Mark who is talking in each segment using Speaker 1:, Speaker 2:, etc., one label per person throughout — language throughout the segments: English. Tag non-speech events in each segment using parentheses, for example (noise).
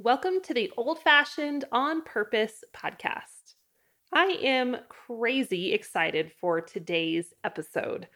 Speaker 1: Welcome to the Old Fashioned On Purpose podcast. I am crazy excited for today's episode.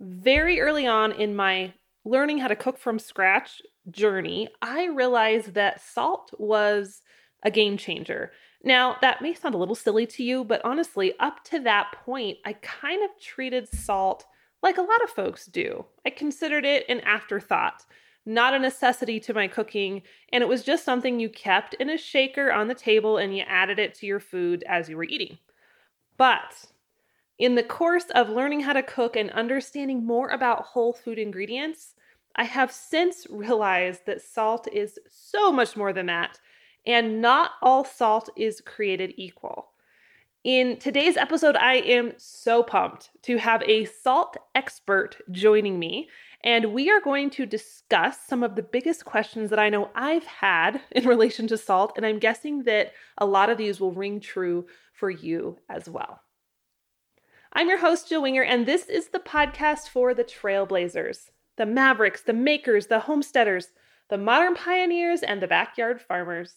Speaker 1: Very early on in my learning how to cook from scratch journey, I realized that salt was a game changer. Now, that may sound a little silly to you, but honestly, up to that point, I kind of treated salt like a lot of folks do. I considered it an afterthought not a necessity to my cooking, and it was just something you kept in a shaker on the table and you added it to your food as you were eating. But in the course of learning how to cook and understanding more about whole food ingredients, I have since realized that salt is so much more than that, and not all salt is created equal. In today's episode, I am so pumped to have a salt expert joining me and we are going to discuss some of the biggest questions that I know I've had (laughs) in relation to salt. And I'm guessing that a lot of these will ring true for you as well. I'm your host, Jill Winger, and this is the podcast for the trailblazers, the mavericks, the makers, the homesteaders, the modern pioneers, and the backyard farmers.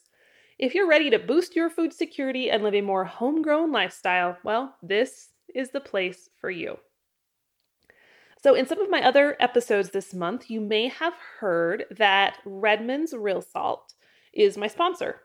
Speaker 1: If you're ready to boost your food security and live a more homegrown lifestyle, well, this is the place for you. So, in some of my other episodes this month, you may have heard that Redmond's Real Salt is my sponsor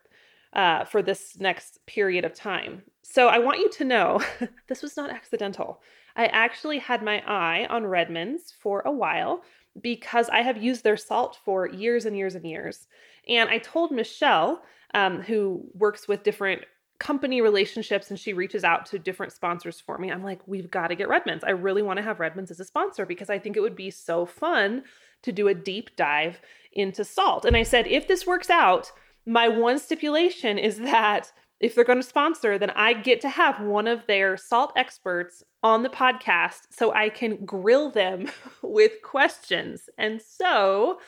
Speaker 1: uh, for this next period of time. So, I want you to know (laughs) this was not accidental. I actually had my eye on Redmond's for a while because I have used their salt for years and years and years. And I told Michelle, um, who works with different company relationships and she reaches out to different sponsors for me. I'm like, we've got to get Redmond's. I really want to have Redmond's as a sponsor because I think it would be so fun to do a deep dive into salt. And I said, if this works out, my one stipulation is that if they're going to sponsor, then I get to have one of their salt experts on the podcast so I can grill them (laughs) with questions. And so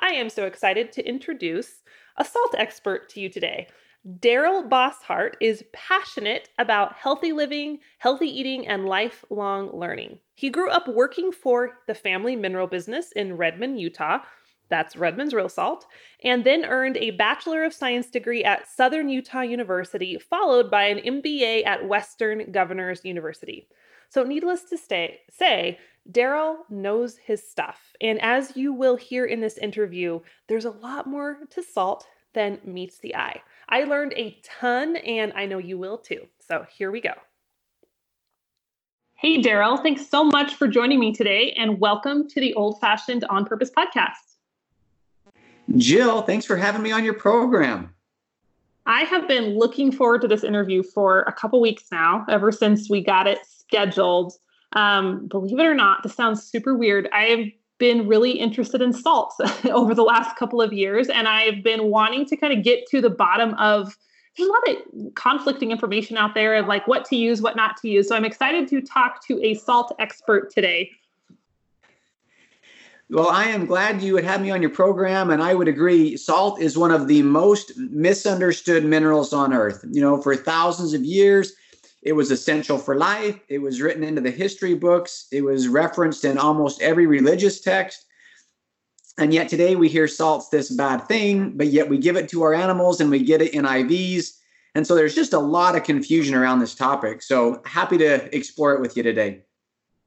Speaker 1: I am so excited to introduce a salt expert to you today. Daryl Bosshart is passionate about healthy living, healthy eating, and lifelong learning. He grew up working for the family mineral business in Redmond, Utah. That's Redmond's Real Salt, and then earned a Bachelor of Science degree at Southern Utah University, followed by an MBA at Western Governors University. So, needless to stay, say, Daryl knows his stuff. And as you will hear in this interview, there's a lot more to salt than meets the eye. I learned a ton, and I know you will too. So here we go. Hey, Daryl, thanks so much for joining me today, and welcome to the Old Fashioned On Purpose podcast.
Speaker 2: Jill, thanks for having me on your program.
Speaker 1: I have been looking forward to this interview for a couple weeks now, ever since we got it scheduled. Um, believe it or not, this sounds super weird. I have been really interested in salt (laughs) over the last couple of years. And I've been wanting to kind of get to the bottom of there's a lot of conflicting information out there of like what to use, what not to use. So I'm excited to talk to a salt expert today.
Speaker 2: Well, I am glad you would have me on your program, and I would agree. Salt is one of the most misunderstood minerals on earth. You know, for thousands of years, it was essential for life. It was written into the history books. It was referenced in almost every religious text. And yet today we hear salt's this bad thing, but yet we give it to our animals and we get it in IVs. And so there's just a lot of confusion around this topic. So happy to explore it with you today.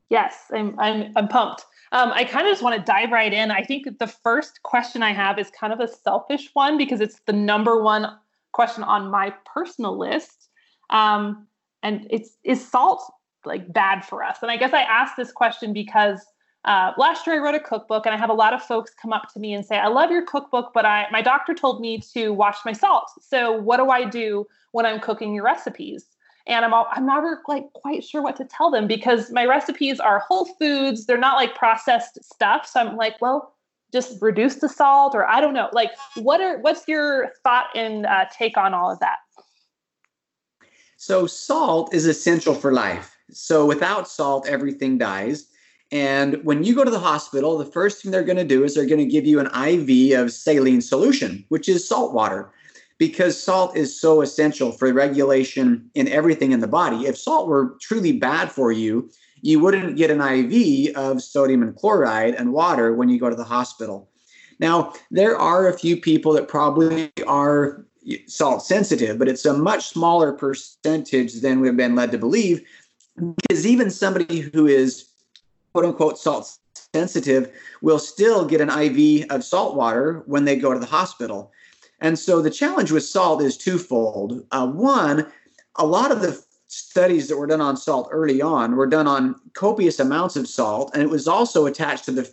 Speaker 1: Yes, I'm I'm I'm pumped. Um, I kind of just want to dive right in. I think the first question I have is kind of a selfish one because it's the number one question on my personal list. Um, and it's is salt like bad for us? And I guess I asked this question because uh, last year I wrote a cookbook, and I have a lot of folks come up to me and say, "I love your cookbook, but I my doctor told me to watch my salt. So what do I do when I'm cooking your recipes?" And I'm all, I'm never like quite sure what to tell them because my recipes are whole foods; they're not like processed stuff. So I'm like, well, just reduce the salt, or I don't know. Like, what are what's your thought and uh, take on all of that?
Speaker 2: So, salt is essential for life. So, without salt, everything dies. And when you go to the hospital, the first thing they're going to do is they're going to give you an IV of saline solution, which is salt water, because salt is so essential for regulation in everything in the body. If salt were truly bad for you, you wouldn't get an IV of sodium and chloride and water when you go to the hospital. Now, there are a few people that probably are salt sensitive, but it's a much smaller percentage than we've been led to believe. Because even somebody who is quote unquote salt sensitive will still get an IV of salt water when they go to the hospital. And so the challenge with salt is twofold. Uh, one, a lot of the studies that were done on salt early on were done on copious amounts of salt, and it was also attached to the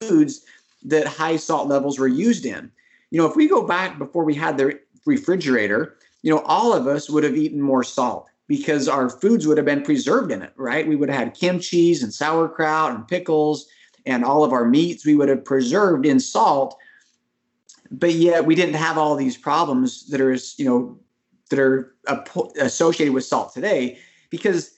Speaker 2: foods that high salt levels were used in. You know, if we go back before we had the refrigerator, you know, all of us would have eaten more salt because our foods would have been preserved in it, right? We would have had kimchi and sauerkraut and pickles and all of our meats we would have preserved in salt. But yet we didn't have all these problems that are, you know, that are associated with salt today because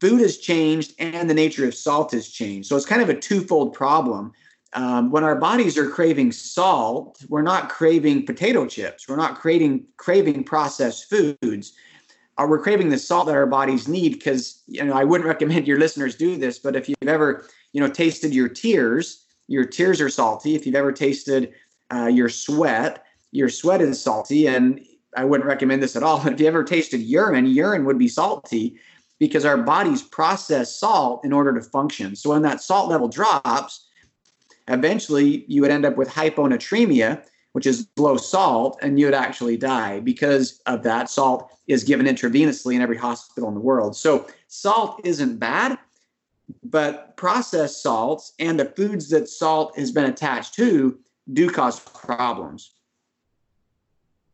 Speaker 2: food has changed and the nature of salt has changed. So it's kind of a twofold problem. Um, when our bodies are craving salt, we're not craving potato chips. We're not craving craving processed foods. Uh, we're craving the salt that our bodies need because you know I wouldn't (laughs) recommend your listeners do this, but if you've ever you know tasted your tears, your tears are salty. If you've ever tasted uh, your sweat, your sweat is salty, and I wouldn't recommend this at all. (laughs) If you ever tasted urine, urine would be salty because our bodies process salt in order to function. So when that salt level drops, eventually you would end up with hyponatremia, which is low salt, and you would actually die because of that. Salt is given intravenously in every hospital in the world. So salt isn't bad, but processed salts and the foods that salt has been attached to do cause problems.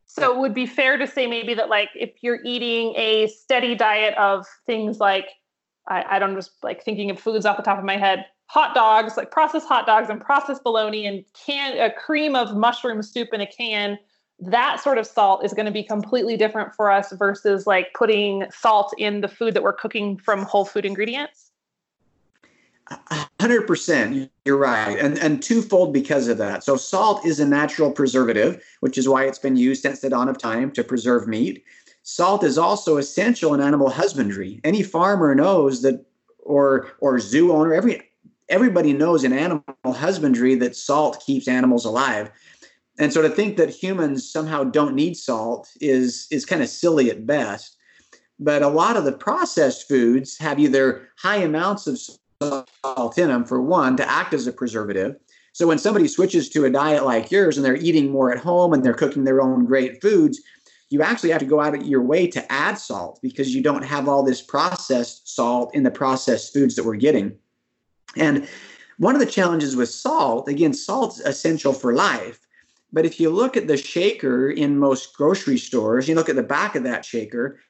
Speaker 1: So it would be fair to say maybe that like if you're eating a steady diet of things like I, I don't just like thinking of foods off the top of my head, hot dogs, like processed hot dogs and processed bologna and can a cream of mushroom soup in a can, that sort of salt is going to be completely different for us versus like putting salt in the food that we're cooking from whole food ingredients.
Speaker 2: Hundred percent, you're right, and and twofold because of that. So salt is a natural preservative, which is why it's been used since the dawn of time to preserve meat. Salt is also essential in animal husbandry. Any farmer knows that, or or zoo owner, every everybody knows in animal husbandry that salt keeps animals alive. And so to think that humans somehow don't need salt is is kind of silly at best. But a lot of the processed foods have either high amounts of salt in them for one to act as a preservative. So when somebody switches to a diet like yours and they're eating more at home and they're cooking their own great foods, you actually have to go out of your way to add salt because you don't have all this processed salt in the processed foods that we're getting. And one of the challenges with salt, again, salt's essential for life. But if you look at the shaker in most grocery stores, you look at the back of that shaker,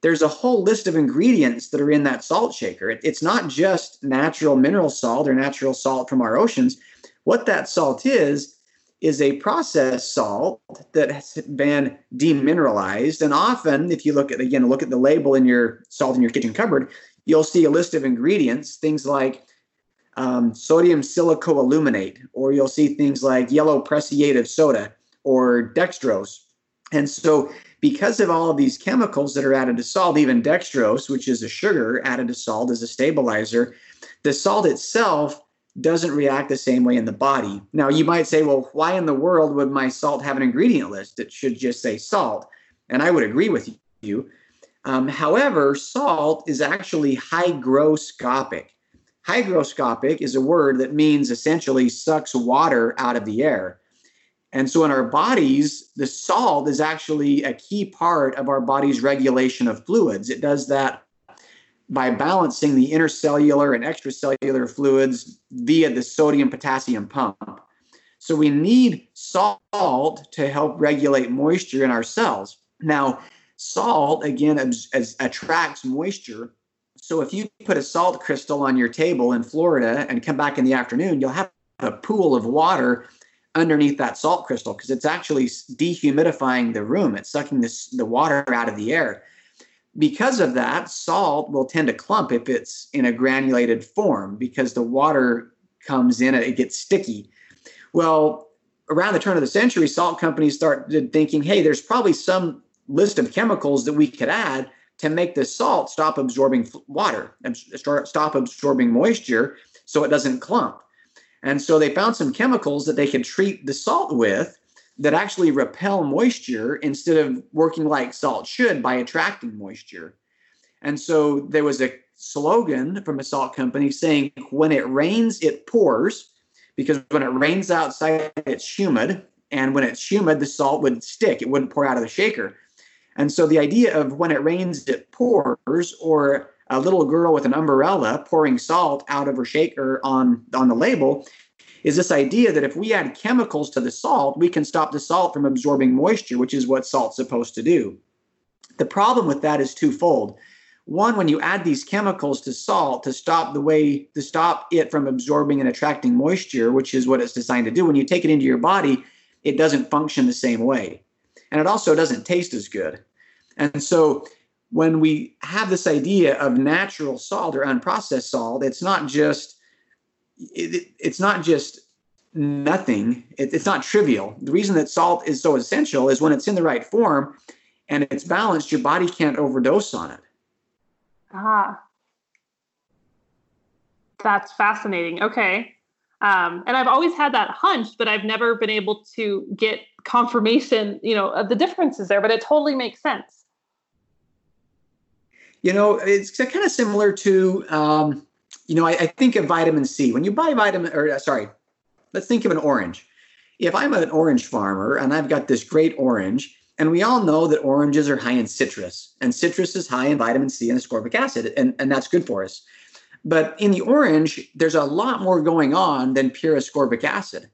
Speaker 2: there's a whole list of ingredients that are in that salt shaker. It, it's not just natural mineral salt or natural salt from our oceans. What that salt is, is a processed salt that has been demineralized. And often, if you look at, again, look at the label in your salt in your kitchen cupboard, you'll see a list of ingredients, things like um, sodium silicoaluminate, or you'll see things like yellow prussiate soda or dextrose. And so because of all of these chemicals that are added to salt, even dextrose, which is a sugar added to salt as a stabilizer, the salt itself doesn't react the same way in the body. Now, you might say, well, why in the world would my salt have an ingredient list that should just say salt? And I would agree with you. Um, however, salt is actually hygroscopic. Hygroscopic is a word that means essentially sucks water out of the air. And so in our bodies, the salt is actually a key part of our body's regulation of fluids. It does that by balancing the intercellular and extracellular fluids via the sodium potassium pump. So we need salt to help regulate moisture in our cells. Now, salt again attracts moisture. So if you put a salt crystal on your table in Florida and come back in the afternoon, you'll have a pool of water underneath that salt crystal because it's actually dehumidifying the room. It's sucking this, the water out of the air. Because of that, salt will tend to clump if it's in a granulated form because the water comes in and it gets sticky. Well, around the turn of the century, salt companies started thinking, hey, there's probably some list of chemicals that we could add to make the salt stop absorbing water and stop absorbing moisture so it doesn't clump. And so they found some chemicals that they could treat the salt with that actually repel moisture instead of working like salt should by attracting moisture. And so there was a slogan from a salt company saying, when it rains, it pours, because when it rains outside, it's humid. And when it's humid, the salt would stick, it wouldn't pour out of the shaker. And so the idea of when it rains, it pours, or a little girl with an umbrella pouring salt out of her shaker on, on the label, is this idea that if we add chemicals to the salt, we can stop the salt from absorbing moisture, which is what salt's supposed to do. The problem with that is twofold. One, when you add these chemicals to salt to stop the way to stop it from absorbing and attracting moisture, which is what it's designed to do, when you take it into your body, it doesn't function the same way. And it also doesn't taste as good. And so when we have this idea of natural salt or unprocessed salt, it's not just it, it's not just nothing. It, it's not trivial. The reason that salt is so essential is when it's in the right form and it's balanced, your body can't overdose on it.
Speaker 1: Ah, that's fascinating. Okay. Um, and I've always had that hunch, but I've never been able to get confirmation, you know, of the differences there. But it totally makes sense.
Speaker 2: You know, it's kind of similar to, um, you know, I, I, think of vitamin C. When you buy vitamin, or uh, sorry, let's think of an orange. If I'm an orange farmer and I've got this great orange, and we all know that oranges are high in citrus, and citrus is high in vitamin C and ascorbic acid, and, and that's good for us. But in the orange, there's a lot more going on than pure ascorbic acid.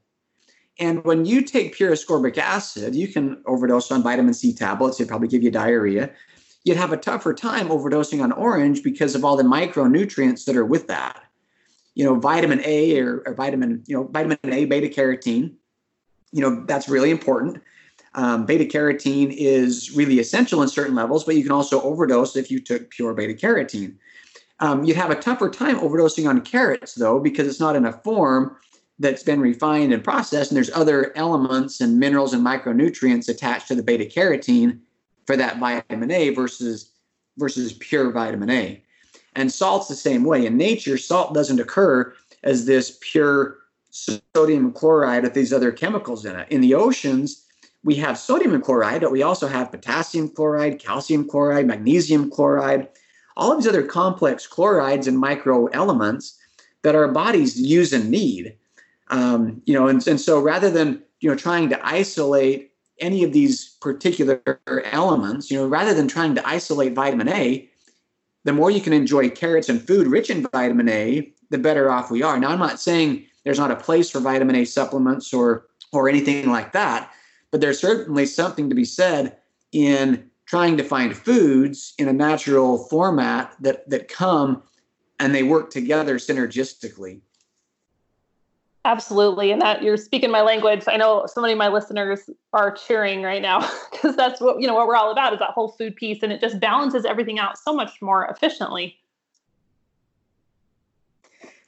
Speaker 2: And when you take pure ascorbic acid, you can overdose on vitamin C tablets. It'd probably give you diarrhea. You'd have a tougher time overdosing on orange because of all the micronutrients that are with that. You know, vitamin A or, or vitamin, you know, vitamin A, beta carotene. You know, that's really important. Um, beta carotene is really essential in certain levels, but you can also overdose if you took pure beta carotene. Um, you'd have a tougher time overdosing on carrots, though, because it's not in a form that's been refined and processed, and there's other elements and minerals and micronutrients attached to the beta carotene for that vitamin A versus versus pure vitamin A. And salt's the same way. In nature, salt doesn't occur as this pure sodium chloride with these other chemicals in it. In the oceans, we have sodium chloride, but we also have potassium chloride, calcium chloride, magnesium chloride, all of these other complex chlorides and micro elements that our bodies use and need. Um, you know, and, and so rather than you know trying to isolate any of these particular elements, you know, rather than trying to isolate vitamin A, the more you can enjoy carrots and food rich in vitamin A, the better off we are. Now, I'm not saying there's not a place for vitamin A supplements or or anything like that, but there's certainly something to be said in trying to find foods in a natural format that that come and they work together synergistically
Speaker 1: absolutely and that you're speaking my language. I know so many of my listeners are cheering right now (laughs) because that's what you know what we're all about is that whole food piece and it just balances everything out so much more efficiently.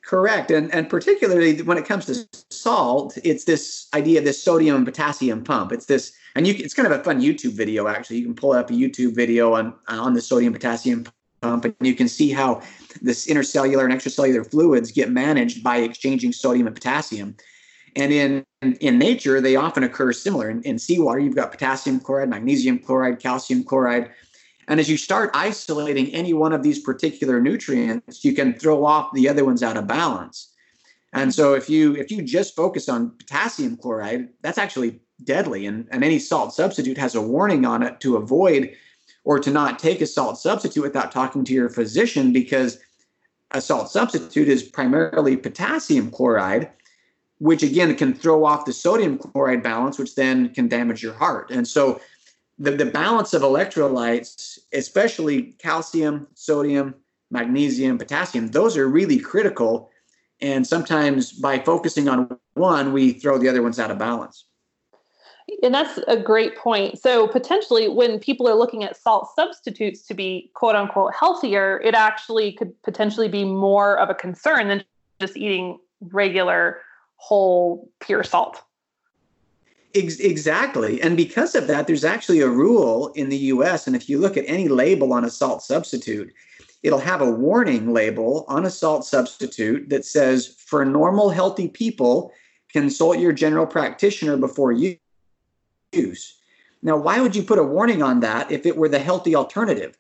Speaker 2: Correct and and particularly when it comes to salt it's this idea of this sodium and potassium pump. It's this and you, it's kind of a fun YouTube video actually. You can pull up a YouTube video on on the sodium potassium pump, and you can see how this intercellular and extracellular fluids get managed by exchanging sodium and potassium. And in in nature, they often occur similar. In, in seawater, you've got potassium chloride, magnesium chloride, calcium chloride. And as you start isolating any one of these particular nutrients, you can throw off the other ones out of balance. And so if you if you just focus on potassium chloride, that's actually deadly. And, and any salt substitute has a warning on it to avoid or to not take a salt substitute without talking to your physician because a salt substitute is primarily potassium chloride, which again can throw off the sodium chloride balance, which then can damage your heart. And so the, the balance of electrolytes, especially calcium, sodium, magnesium, potassium, those are really critical. And sometimes by focusing on one, we throw the other ones out of balance.
Speaker 1: And that's a great point. So, potentially, when people are looking at salt substitutes to be quote unquote healthier, it actually could potentially be more of a concern than just eating regular, whole, pure salt.
Speaker 2: Exactly. And because of that, there's actually a rule in the US. And if you look at any label on a salt substitute, it'll have a warning label on a salt substitute that says for normal healthy people consult your general practitioner before use. Now why would you put a warning on that if it were the healthy alternative?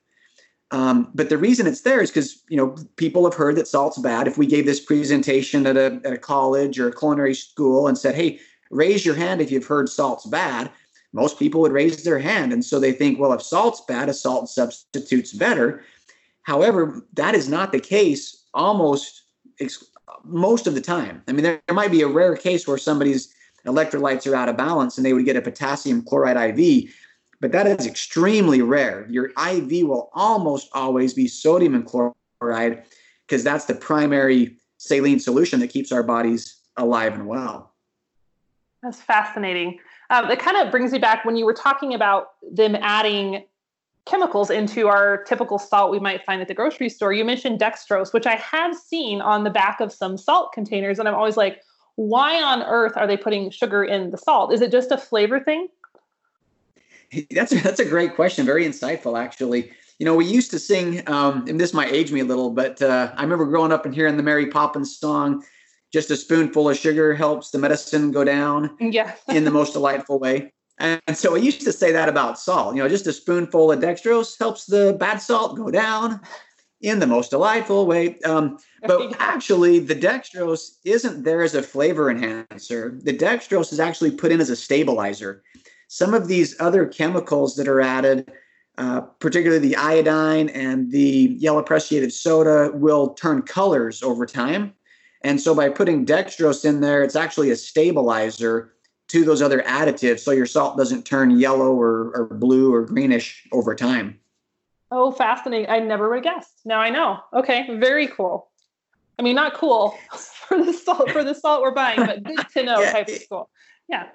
Speaker 2: Um, but the reason it's there is because you know people have heard that salt's bad. If we gave this presentation at a, at a college or a culinary school and said hey raise your hand if you've heard salt's bad most people would raise their hand. And so they think well if salt's bad a salt substitute's better. However, that is not the case almost ex- most of the time. I mean, there, there might be a rare case where somebody's electrolytes are out of balance and they would get a potassium chloride IV, but that is extremely rare. Your IV will almost always be sodium and chloride because that's the primary saline solution that keeps our bodies alive and well.
Speaker 1: That's fascinating. Um, it kind of brings me back when you were talking about them adding chemicals into our typical salt we might find at the grocery store. You mentioned dextrose, which I have seen on the back of some salt containers. And I'm always like, why on earth are they putting sugar in the salt? Is it just a flavor thing?
Speaker 2: That's a, that's a great question. Very insightful, actually. You know, we used to sing, um, and this might age me a little, but uh, I remember growing up and hearing the Mary Poppins song, just a spoonful of sugar helps the medicine go down
Speaker 1: yeah. (laughs)
Speaker 2: in the most delightful way. And so I used to say that about salt. You know, just a spoonful of dextrose helps the bad salt go down in the most delightful way. Um, but (laughs) actually, the dextrose isn't there as a flavor enhancer. The dextrose is actually put in as a stabilizer. Some of these other chemicals that are added, uh, particularly the iodine and the yellow prussiated soda, will turn colors over time. And so by putting dextrose in there, it's actually a stabilizer to those other additives so your salt doesn't turn yellow or, or blue or greenish over time.
Speaker 1: Oh, fascinating. I never would have guessed. Now I know. Okay, very cool. I mean, not cool (laughs) for the salt for the salt we're buying, but good to know (laughs) yeah, type of cool. Yeah.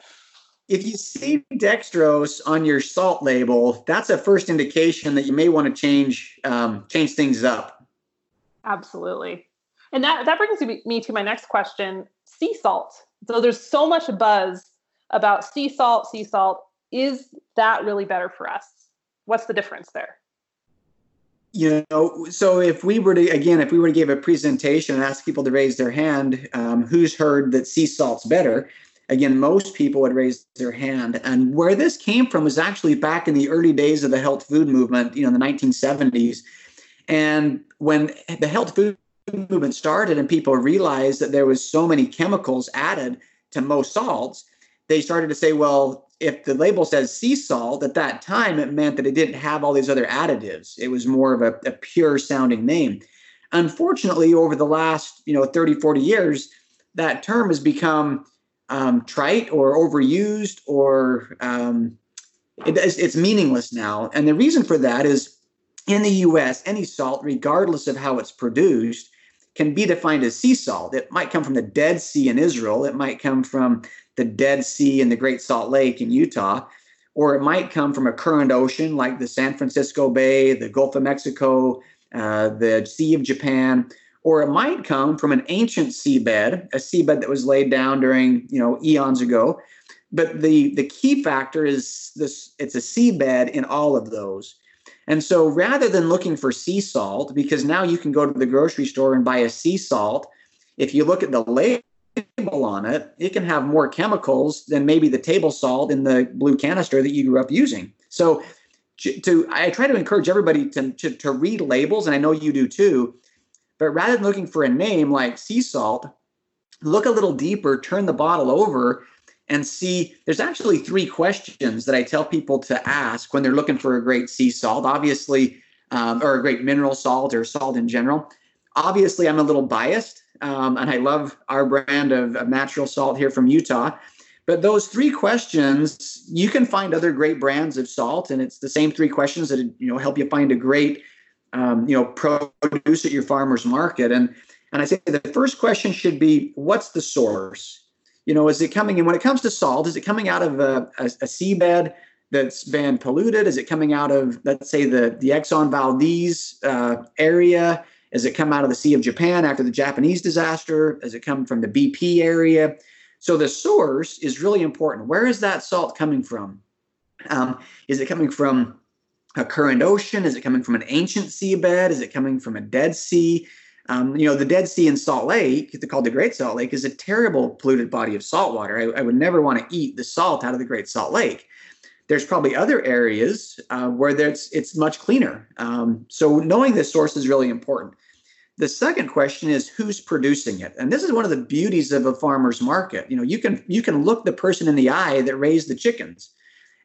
Speaker 2: If you see dextrose on your salt label, that's a first indication that you may want to change um, change things up.
Speaker 1: Absolutely, and that that brings me to my next question: sea salt. So there's so much buzz about sea salt, sea salt. Is that really better for us? What's the difference there?
Speaker 2: You know, so if we were to, again, if we were to give a presentation and ask people to raise their hand, um, who's heard that sea salt's better? Again, most people would raise their hand. And where this came from was actually back in the early days of the health food movement, you know, in the 1970s. And when the health food movement started and people realized that there was so many chemicals added to most salts, they started to say, well, if the label says sea salt, at that time it meant that it didn't have all these other additives. It was more of a, a pure sounding name. Unfortunately, over the last you know 30, 40 years, that term has become um, trite or overused or um, it, it's, it's meaningless now. And the reason for that is in the US, any salt, regardless of how it's produced, can be defined as sea salt. It might come from the Dead Sea in Israel. It might come from the Dead Sea and the Great Salt Lake in Utah, or it might come from a current ocean like the San Francisco Bay, the Gulf of Mexico, uh, the Sea of Japan, or it might come from an ancient seabed, a seabed that was laid down during you know eons ago. But the the key factor is this: it's a seabed in all of those. And so rather than looking for sea salt, because now you can go to the grocery store and buy a sea salt, if you look at the label on it, it can have more chemicals than maybe the table salt in the blue canister that you grew up using. So, to I try to encourage everybody to, to, to read labels, and I know you do too. But rather than looking for a name like sea salt, look a little deeper, turn the bottle over, and see. There's actually three questions that I tell people to ask when they're looking for a great sea salt, obviously, um, or a great mineral salt or salt in general. Obviously, I'm a little biased um, and I love our brand of, of natural salt here from Utah. But those three questions, you can find other great brands of salt, and it's the same three questions that you know help you find a great um, you know produce at your farmer's market. And and I say the first question should be, what's the source? You know, is it coming in when it comes to salt? Is it coming out of a, a, a seabed that's been polluted? Is it coming out of let's say the the Exxon Valdez uh, area? Has it come out of the Sea of Japan after the Japanese disaster? Has it come from the BP area? So the source is really important. Where is that salt coming from? Um, is it coming from a current ocean? Is it coming from an ancient seabed? Is it coming from a dead sea? Um, you know, the Dead Sea in Salt Lake, called the Great Salt Lake, is a terrible polluted body of salt water. I, I would never want to eat the salt out of the Great Salt Lake. There's probably other areas uh, where there's, it's much cleaner. Um, so knowing the source is really important. The second question is who's producing it, and this is one of the beauties of a farmer's market. You know, you can you can look the person in the eye that raised the chickens,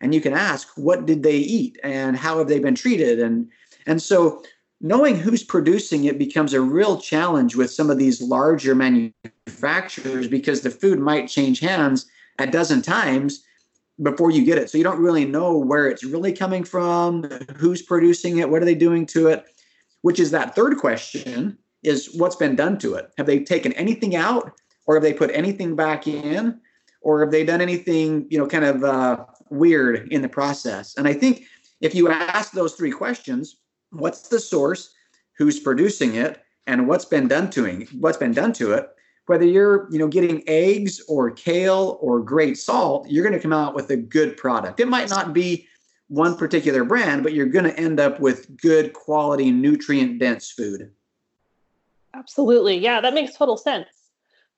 Speaker 2: and you can ask what did they eat and how have they been treated, and and so knowing who's producing it becomes a real challenge with some of these larger manufacturers because the food might change hands a dozen times before you get it. So you don't really know where it's really coming from, who's producing it, what are they doing to it, which is that third question is what's been done to it? Have they taken anything out or have they put anything back in or have they done anything, you know, kind of uh, weird in the process? And I think if you ask those three questions, what's the source, who's producing it, and what's been done to it, what's been done to it. Whether you're, you know, getting eggs or kale or great salt, you're going to come out with a good product. It might not be one particular brand, but you're going to end up with good quality, nutrient dense food.
Speaker 1: Absolutely. Yeah, that makes total sense.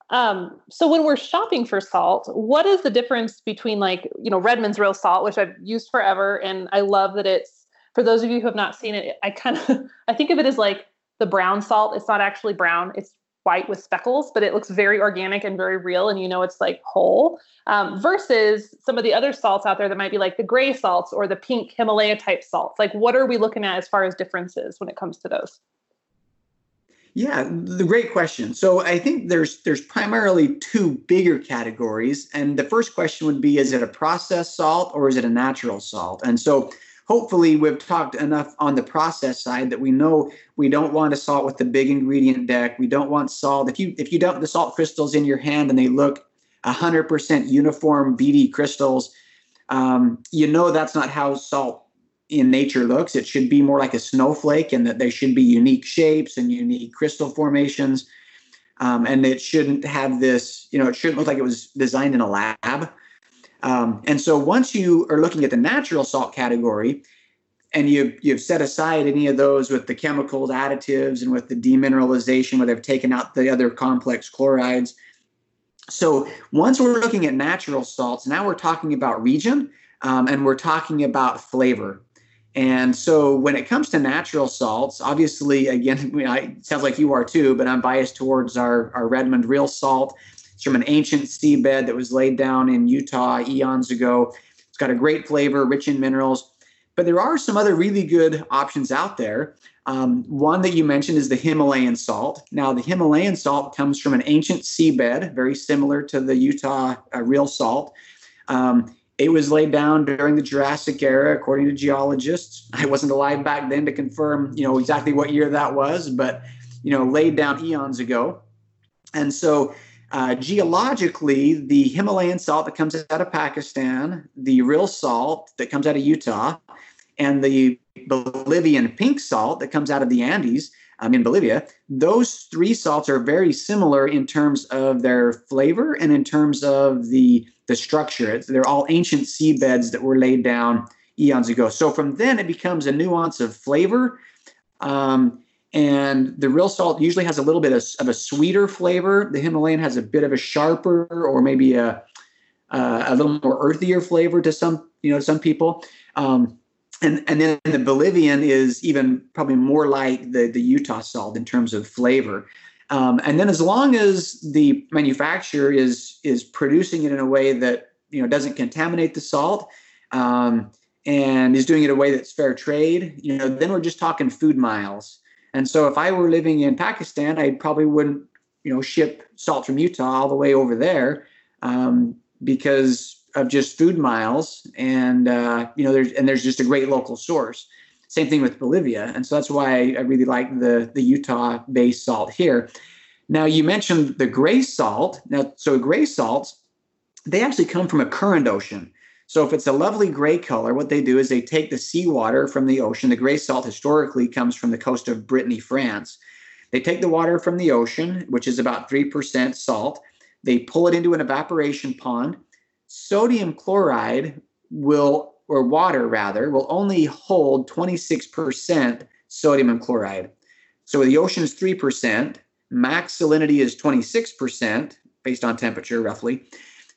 Speaker 1: Um, so when we're shopping for salt, what is the difference between like, you know, Redmond's real salt, which I've used forever and I love that it's for those of you who have not seen it, I kind of (laughs) I think of it as like the brown salt. It's not actually brown; it's white with speckles, but it looks very organic and very real, and you know it's like whole. Um, versus some of the other salts out there that might be like the gray salts or the pink Himalaya type salts. Like, what are we looking at as far as differences when it comes to those?
Speaker 2: Yeah, the great question. So I think there's there's primarily two bigger categories, and the first question would be: Is it a processed salt or is it a natural salt? And so hopefully we've talked enough on the process side that we know we don't want to salt with the big ingredient deck. We don't want salt. If you if you dump the salt crystals in your hand and they look 100% uniform beady crystals, um, you know that's not how salt in nature looks. It should be more like a snowflake, and that they should be unique shapes and unique crystal formations. Um, and it shouldn't have this, you know, it shouldn't look like it was designed in a lab. Um, and so once you are looking at the natural salt category, and you've you've set aside any of those with the chemicals, additives, and with the demineralization, where they've taken out the other complex chlorides. So once we're looking at natural salts, now we're talking about region um, and we're talking about flavor. And so when it comes to natural salts, obviously, again, (laughs) I, it sounds like you are too, but I'm biased towards our, our Redmond real salt. It's from an ancient seabed that was laid down in Utah eons ago. It's got a great flavor, rich in minerals. But there are some other really good options out there. Um, one that you mentioned is the Himalayan salt. Now, the Himalayan salt comes from an ancient seabed, very similar to the Utah uh, real salt. Um, it was laid down during the Jurassic era, according to geologists. I wasn't alive back then to confirm, you know, exactly what year that was, but you know, laid down eons ago. And so uh, geologically, the Himalayan salt that comes out of Pakistan, the real salt that comes out of Utah, and the Bolivian pink salt that comes out of the Andes um, in Bolivia, those three salts are very similar in terms of their flavor and in terms of the, the structure. It's, they're all ancient seabeds that were laid down eons ago. So from then, it becomes a nuance of flavor. Um, and the real salt usually has a little bit of, of, a sweeter flavor. The Himalayan has a bit of a sharper or maybe a uh, a little more earthier flavor to some you know some people. Um, and and then the Bolivian is even probably more like the the Utah salt in terms of flavor. Um, and then as long as the manufacturer is is producing it in a way that you know doesn't contaminate the salt. Um, and is doing it in a way that's fair trade, you know, then we're just talking food miles. And so if I were living in Pakistan, I probably wouldn't, you know, ship salt from Utah all the way over there um, because of just food miles. And uh, you know, there's and there's just a great local source. Same thing with Bolivia, and so that's why I, really like the the Utah-based salt here. Now you mentioned the gray salt. Now, so gray salts, they actually come from a current ocean. So if it's a lovely gray color, what they do is they take the seawater from the ocean. The gray salt historically comes from the coast of Brittany, France. They take the water from the ocean, which is about 3% salt. They pull it into an evaporation pond. Sodium chloride will or water rather, will only hold 26% sodium and chloride. So the ocean's 3%, max salinity is 26% based on temperature roughly.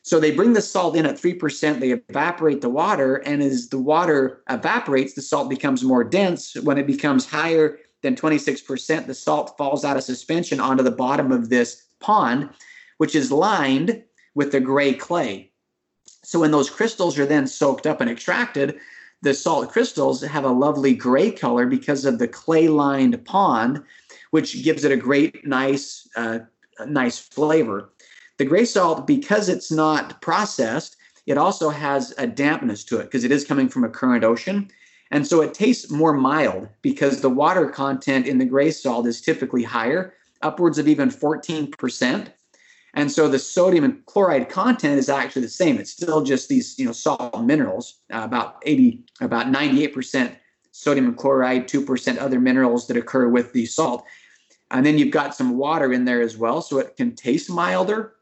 Speaker 2: So they bring the salt in at 3%, they evaporate the water, and as the water evaporates, the salt becomes more dense. When it becomes higher than 26%, the salt falls out of suspension onto the bottom of this pond, which is lined with the gray clay. So when those crystals are then soaked up and extracted, the salt crystals have a lovely gray color because of the clay lined pond, which gives it a great, nice, uh, nice flavor. The gray salt, because it's not processed, it also has a dampness to it because it is coming from a current ocean. And so it tastes more mild because the water content in the gray salt is typically higher, upwards of even 14%. And so the sodium and chloride content is actually the same. It's still just these, you know, salt minerals, uh, about 80, about 98% sodium and chloride, 2% other minerals that occur with the salt. And then you've got some water in there as well, so it can taste milder,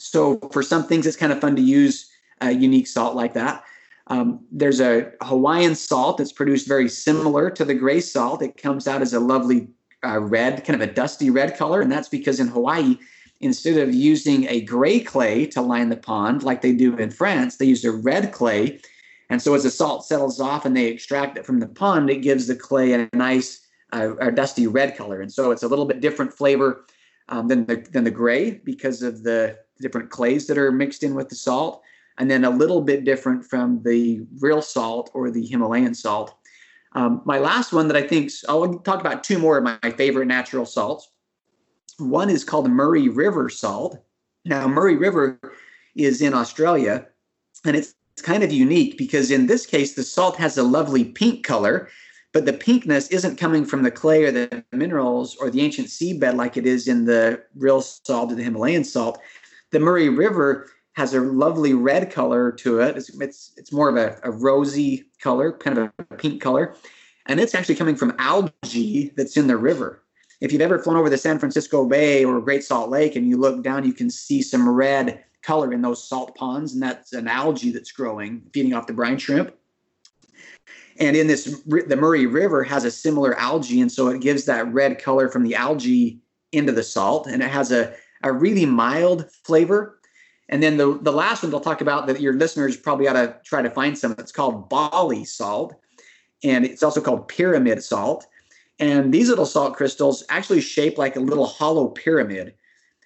Speaker 2: so for some things, it's kind of fun to use a unique salt like that. Um, there's a Hawaiian salt that's produced very similar to the gray salt. It comes out as a lovely uh, red, kind of a dusty red color, and that's because in Hawaii, instead of using a gray clay to line the pond like they do in France, they use a red clay. And so as the salt settles off and they extract it from the pond, it gives the clay a nice, uh, dusty red color. And so it's a little bit different flavor um, than the than the gray because of the different clays that are mixed in with the salt, and then a little bit different from the real salt or the Himalayan salt. Um, my last one that I think I'll talk about two more of my, favorite natural salts. One is called Murray River salt. Now, Murray River is in Australia, and it's kind of unique because in this case, the salt has a lovely pink color, but the pinkness isn't coming from the clay or the minerals or the ancient seabed like it is in the real salt or the Himalayan salt. The Murray River has a lovely red color to it. It's it's, it's more of a, a rosy color, kind of a pink color, and it's actually coming from algae that's in the river. If you've ever flown over the San Francisco Bay or Great Salt Lake and you look down, you can see some red color in those salt ponds, and that's an algae that's growing, feeding off the brine shrimp. And in this, the Murray River has a similar algae, and so it gives that red color from the algae into the salt, and it has a a really mild flavor. And then the, the last one they'll talk about that your listeners probably ought to try to find some. It's called Bali salt, and it's also called pyramid salt. And these little salt crystals actually shape like a little hollow pyramid.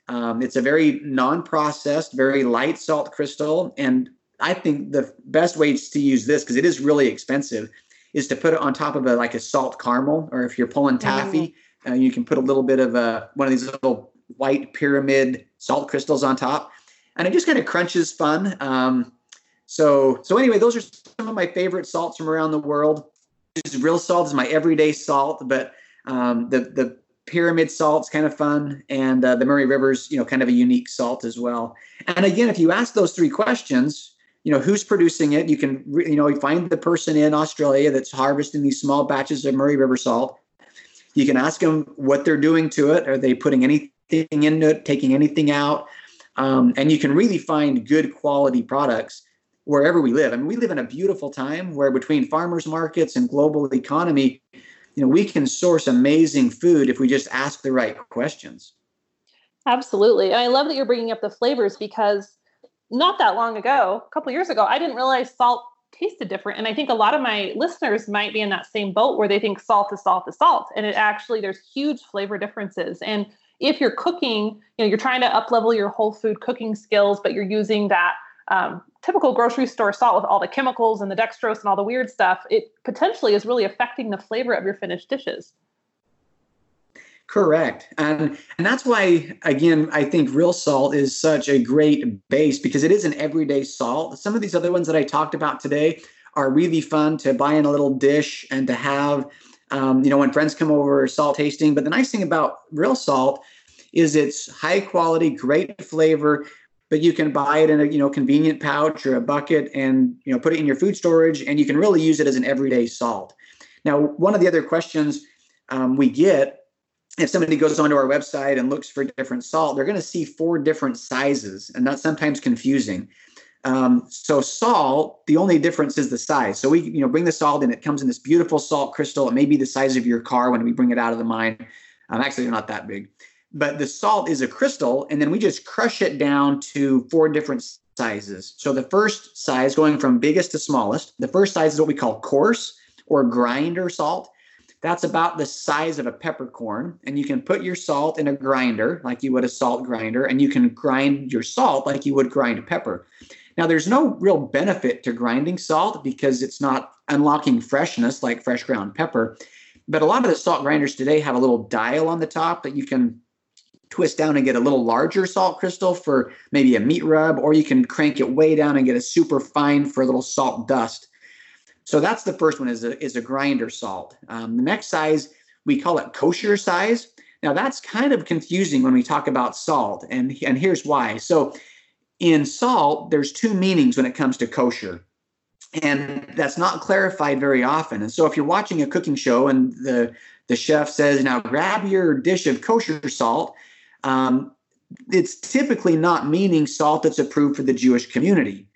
Speaker 2: Um, it's a very non-processed, very light salt crystal, and I think the best ways to use this because it is really expensive is to put it on top of a like a salt caramel, or if you're pulling taffy, mm. uh, you can put a little bit of a uh, one of these little white pyramid salt crystals on top, and it just kind of crunches fun. Um, so so anyway, those are some of my favorite salts from around the world. Just real salt is my everyday salt, but um, the the pyramid salt's kind of fun, and uh, the Murray River's you know kind of a unique salt as well. And again, if you ask those three questions, you know who's producing it, you can you know find the person in Australia that's harvesting these small batches of Murray River salt. You can ask them what they're doing to it. Are they putting any anything it, taking anything out. Um, and you can really find good quality products wherever we live. I mean, we live in a beautiful time where between farmers markets and global economy, you know, we can source amazing food if we just ask the right questions.
Speaker 1: Absolutely. And I love that you're bringing up the flavors because not that long ago, a couple years ago, I didn't realize salt tasted different. And I think a lot of my listeners might be in that same boat where they think salt is salt is salt. And it actually, there's huge flavor differences. And if you're cooking, you know, you're trying to up level your whole food cooking skills, but you're using that um, typical grocery store salt with all the chemicals and the dextrose and all the weird stuff, it potentially is really affecting the flavor of your finished dishes.
Speaker 2: Correct. And and that's why again I think real salt is such a great base because it is an everyday salt. Some of these other ones that I talked about today are really fun to buy in a little dish and to have um, you know, when friends come over, salt tasting. But the nice thing about real salt is it's high quality, great flavor, but you can buy it in a you know convenient pouch or a bucket and you know put it in your food storage, and you can really use it as an everyday salt. Now, one of the other questions um, we get if somebody goes onto our website and looks for different salt, they're going to see four different sizes, and that's sometimes confusing. Um, so salt, the only difference is the size. So we, you know, bring the salt and it comes in this beautiful salt crystal. It may be the size of your car when we bring it out of the mine. Um, actually, they're not that big, but the salt is a crystal, and then we just crush it down to four different sizes. So the first size, going from biggest to smallest, the first size is what we call coarse or grinder salt. That's about the size of a peppercorn. And you can put your salt in a grinder like you would a salt grinder, and you can grind your salt like you would grind pepper. Now, there's no real benefit to grinding salt because it's not unlocking freshness like fresh ground pepper. But a lot of the salt grinders today have a little dial on the top that you can twist down and get a little larger salt crystal for maybe a meat rub, or you can crank it way down and get a super fine for a little salt dust. So that's the first one is a, is a grinder salt. Um, the next size, we call it kosher size. Now that's kind of confusing when we talk about salt, and, and here's why. So in salt, there's two meanings when it comes to kosher. And that's not clarified very often. And so if you're watching a cooking show and the the chef says, now grab your dish of kosher salt, um, it's typically not meaning salt that's approved for the Jewish community.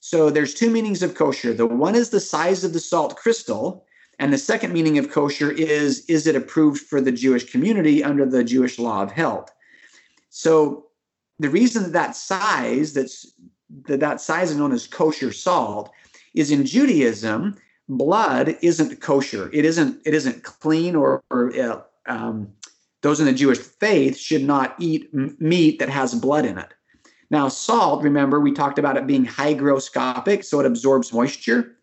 Speaker 2: So there's two meanings of kosher. The one is the size of the salt crystal, and the second meaning of kosher is is it approved for the Jewish community under the Jewish law of health? So the reason that, that size that's that that size is known as kosher salt is in Judaism blood isn't kosher it isn't it isn't clean or, or uh, um, those in the Jewish faith should not eat meat that has blood in it. Now, salt, remember, we talked about it being hygroscopic, so it absorbs moisture,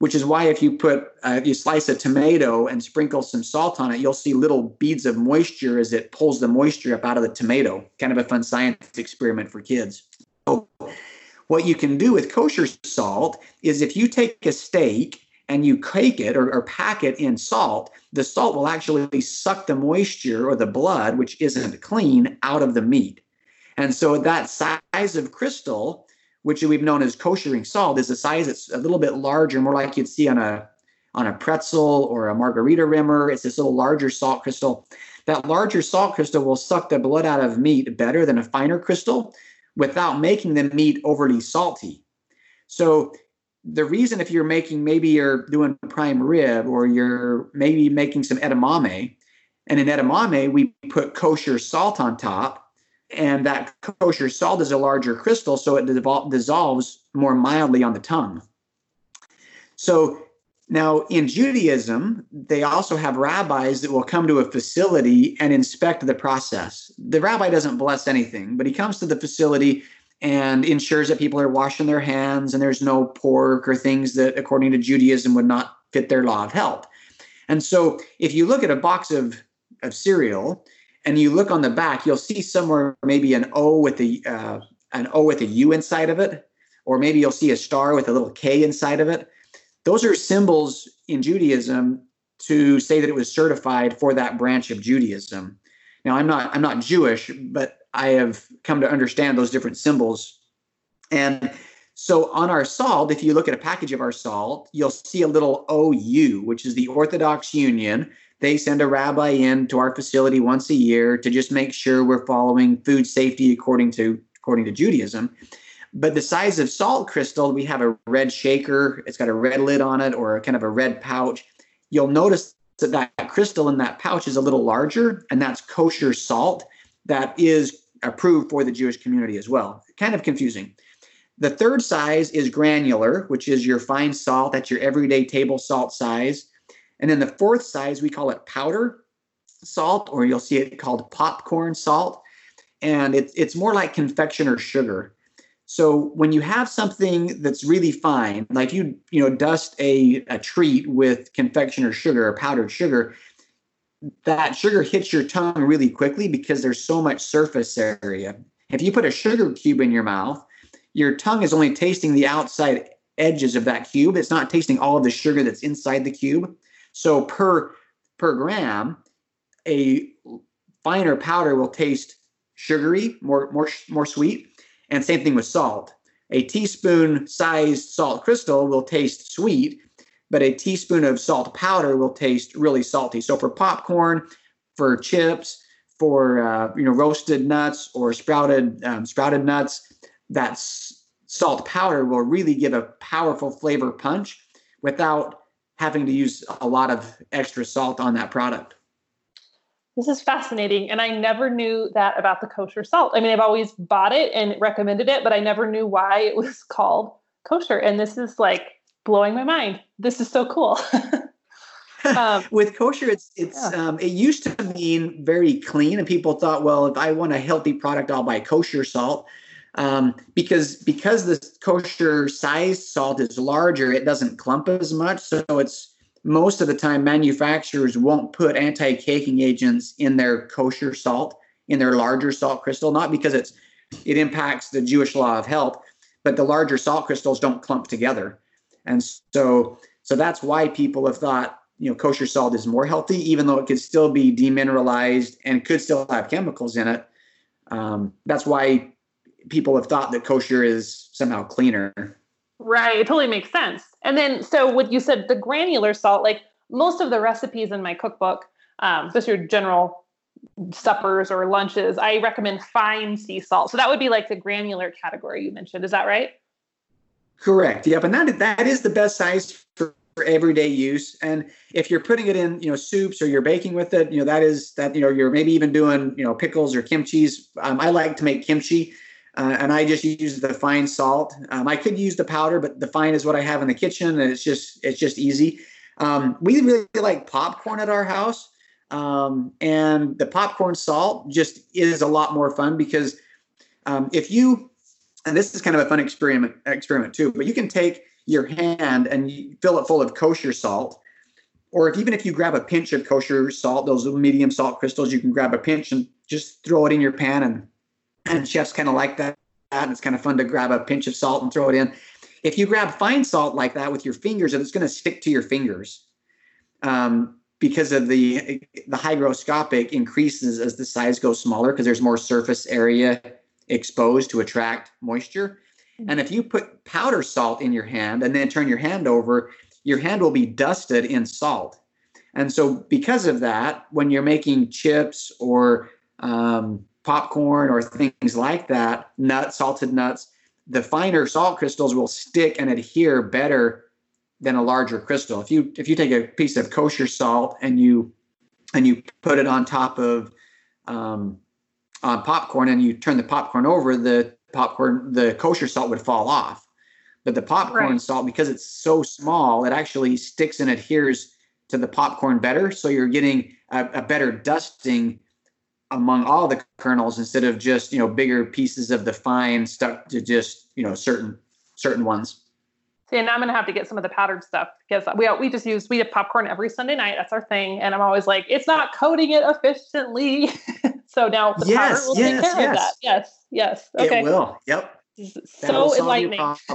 Speaker 2: which is why if you put, uh, if you slice a tomato and sprinkle some salt on it, you'll see little beads of moisture as it pulls the moisture up out of the tomato. Kind of a fun science experiment for kids. So, what you can do with kosher salt is if you take a steak and you cake it or, or, pack it in salt, the salt will actually suck the moisture or the blood, which isn't clean, out of the meat. And so that size of crystal, which we've known as koshering salt, is a size that's a little bit larger, more like you'd see on a on a pretzel or a margarita rimmer. It's this little larger salt crystal. That larger salt crystal will suck the blood out of meat better than a finer crystal without making the meat overly salty. So the reason if you're making maybe you're doing prime rib or you're maybe making some edamame and in edamame we put kosher salt on top and that kosher salt is a larger crystal so it devol- dissolves more mildly on the tongue so now in judaism they also have rabbis that will come to a facility and inspect the process the rabbi doesn't bless anything but he comes to the facility and ensures that people are washing their hands and there's no pork or things that, according to Judaism, would not fit their law of health. And so, if you look at a box of, of cereal and you look on the back, you'll see somewhere maybe an O with a uh, an O with a U inside of it, or maybe you'll see a star with a little K inside of it. Those are symbols in Judaism to say that it was certified for that branch of Judaism. Now, I'm not I'm not Jewish, but I have come to understand those different symbols. And so on our salt, if you look at a package of our salt, you'll see a little OU, which is the Orthodox Union. They send a rabbi in to our facility once a year to just make sure we're following food safety according to according to Judaism. But the size of salt crystal, we have a red shaker. It's got a red lid on it or kind of a red pouch. You'll notice that that crystal in that pouch is a little larger, and that's kosher salt that is approved for the Jewish community as well. Kind of confusing. The third size is granular, which is your fine salt. That's your everyday table salt size. And then the fourth size, we call it powder salt, or you'll see it called popcorn salt. And it's, it's more like confectioner sugar. So when you have something that's really fine, like you you know dust a, a treat with confectioner sugar or powdered sugar, that sugar hits your tongue really quickly because there's so much surface area. If you put a sugar cube in your mouth, your tongue is only tasting the outside edges of that cube. It's not tasting all of the sugar that's inside the cube. So per per gram, a finer powder will taste sugary, more more more sweet, and same thing with salt. A teaspoon sized salt crystal will taste sweet, but a teaspoon of salt powder will taste really salty. So for popcorn, for chips, for uh, you know roasted nuts or sprouted um, sprouted nuts, that salt powder will really give a powerful flavor punch without having to use a lot of extra salt on that product.
Speaker 1: This is fascinating. And I never knew that about the kosher salt. I mean, I've always bought it and recommended it, but I never knew why it was (laughs) called kosher. And this is like blowing my mind. This is so cool. (laughs)
Speaker 2: um, With kosher, it's it's yeah. um, it used to mean very clean, and people thought, well, if I want a healthy product, I'll buy kosher salt um, because because the kosher size salt is larger, it doesn't clump as much. So it's most of the time manufacturers won't put anti-caking agents in their kosher salt in their larger salt crystal, not because it's it impacts the Jewish law of health, but the larger salt crystals don't clump together, and so so that's why people have thought you know kosher salt is more healthy, even though it could still be demineralized and could still have chemicals in it. Um, that's why people have thought that kosher is somehow cleaner.
Speaker 1: Right. It totally makes sense. And then, so what you said, the granular salt, like most of the recipes in my cookbook, um, just your general suppers or lunches, I recommend fine sea salt. So that would be like the granular category you mentioned. Is that right?
Speaker 2: Correct. Yep. And that that is the best size for, for everyday use. And if you're putting it in, you know, soups or you're baking with it, you know, that is that, you know, you're maybe even doing, you know, pickles or kimchi's. Um, I like to make kimchi uh, and I just use the fine salt. Um, I could use the powder, but the fine is what I have in the kitchen, and it's just it's just easy. Um, we really like popcorn at our house, um, and the popcorn salt just is a lot more fun because um, if you and this is kind of a fun experiment experiment too, but you can take your hand and you fill it full of kosher salt, or if even if you grab a pinch of kosher salt, those medium salt crystals, you can grab a pinch and just throw it in your pan and and chefs kind of like that. And it's kind of fun to grab a pinch of salt and throw it in. If you grab fine salt like that with your fingers, it's going to stick to your fingers um, because of the the hygroscopic increases as the size goes smaller because there's more surface area exposed to attract moisture. And if you put powder salt in your hand and then turn your hand over, your hand will be dusted in salt. And so, because of that, when you're making chips or um, popcorn or things like that, nuts, salted nuts, the finer salt crystals will stick and adhere better than a larger crystal. If you if you take a piece of kosher salt and you and you put it on top of um, on popcorn and you turn the popcorn over, the popcorn the kosher salt would fall off. But the popcorn right. salt, because it's so small, it actually sticks and adheres to the popcorn better. So you're getting a, a better dusting among all the kernels instead of just you know bigger pieces of the fine stuck to just you know certain certain ones.
Speaker 1: See, and I'm gonna have to get some of the powdered stuff because we we just use we have popcorn every Sunday night. That's our thing, and I'm always like, it's not coating it efficiently. (laughs) so now the yes, powder will yes, take care yes. of that. Yes, yes,
Speaker 2: okay. It will. Yep.
Speaker 1: So enlightening. (laughs)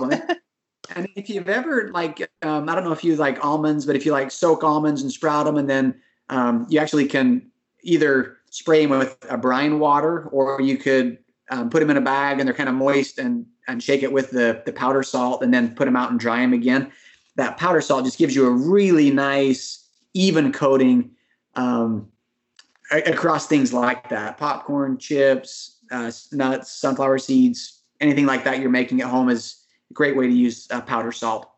Speaker 2: and if you've ever like, um, I don't know if you like almonds, but if you like soak almonds and sprout them, and then um, you actually can either spray them with a brine water, or you could um, put them in a bag and they're kind of moist and and shake it with the the powder salt and then put them out and dry them again. That powder salt just gives you a really nice even coating um, across things like that. Popcorn, chips, uh, nuts, sunflower seeds, anything like that you're making at home is a great way to use uh, powder salt.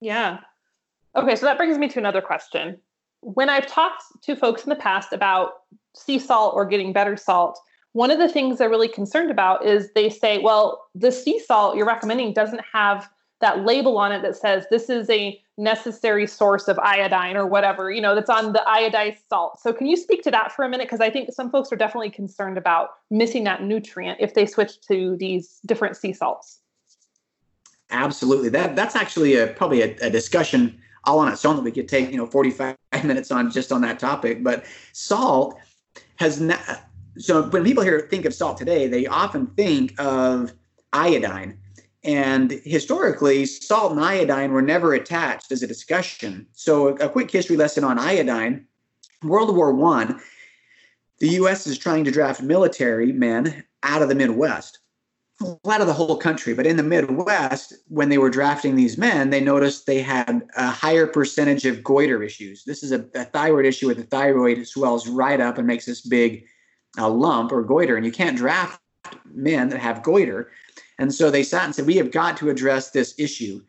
Speaker 1: Yeah. Okay, so that brings me to another question. When I've talked to folks in the past about sea salt or getting better salt, one of the things they're really concerned about is they say, well, the sea salt you're recommending doesn't have that label on it that says this is a necessary source of iodine or whatever, you know, that's on the iodized salt. So can you speak to that for a minute? Because I think some folks are definitely concerned about missing that nutrient if they switch to these different sea salts.
Speaker 2: Absolutely. That that's actually a probably a, a discussion all on its own that we could take, you know, 45 (laughs) minutes on just on that topic. But salt has not. So when people here think of salt today, they often think of iodine. And historically, salt and iodine were never attached as a discussion. So a quick history lesson on iodine. World War One, the U.S. is trying to draft military men out of the Midwest out of the whole country, but in the Midwest, when they were drafting these men, they noticed they had a higher percentage of goiter issues. This is a, a thyroid issue where the thyroid swells right up and makes this big uh, lump or goiter, and you can't draft men that have goiter. And so they sat and said, we have got to address this issue.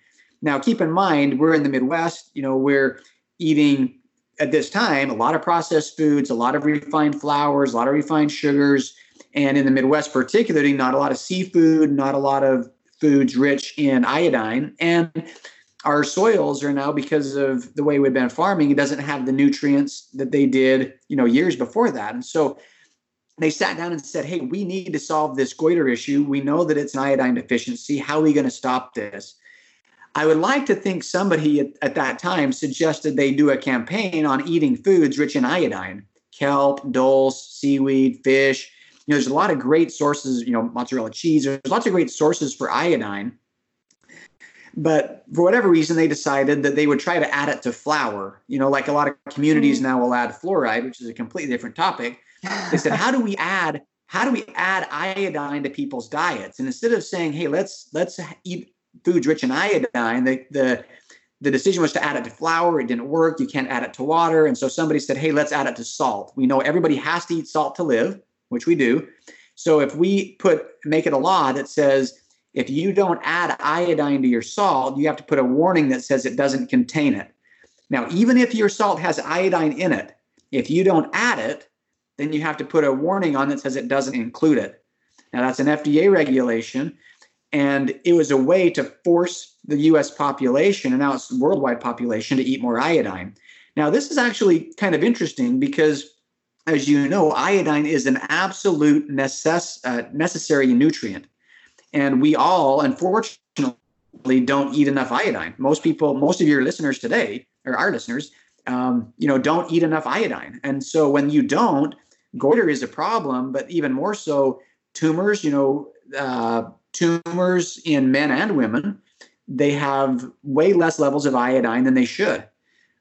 Speaker 2: Now, keep in mind, we're in the Midwest. You know, we're eating at this time a lot of processed foods, a lot of refined flours, a lot of refined sugars, and in the Midwest, particularly, not a lot of seafood, not a lot of foods rich in iodine. And our soils are now because of the way we've been farming, it doesn't have the nutrients that they did, you know, years before that. And so they sat down and said, Hey, we need to solve this goiter issue. We know that it's an iodine deficiency. How are we going to stop this? I would like to think somebody at, at, that time suggested they do a campaign on eating foods rich in iodine kelp, dulse, seaweed, fish. You know, there's a lot of great sources, you know, mozzarella cheese. There's lots of great sources for iodine. But for whatever reason, they decided that they would try to add it to flour. You know, like a lot of communities mm-hmm. now will add fluoride, which is a completely different topic. They said, how do we add how do we add iodine to people's diets? And instead of saying, hey, let's let's eat foods rich in iodine, the the the decision was to add it to flour. It didn't work. You can't add it to water. And so somebody said, hey, let's add it to salt. We know everybody has to eat salt to live, which we do. So if we put make it a law that says if you don't add iodine to your salt, you have to put a warning that says it doesn't contain it. Now, even if your salt has iodine in it, if you don't add it, then you have to put a warning on that says it doesn't include it. Now, that's an FDA regulation. And it was a way to force the US population, and now it's worldwide population, to eat more iodine. Now, this is actually kind of interesting because, as you know, iodine is an absolute necess- uh, necessary nutrient. And we all, unfortunately, don't eat enough iodine. Most people, most of your listeners today, or our listeners, um, you know, don't eat enough iodine. And so when you don't, goiter is a problem, but even more so, tumors, you know, uh, tumors in men and women, they have way less levels of iodine than they should.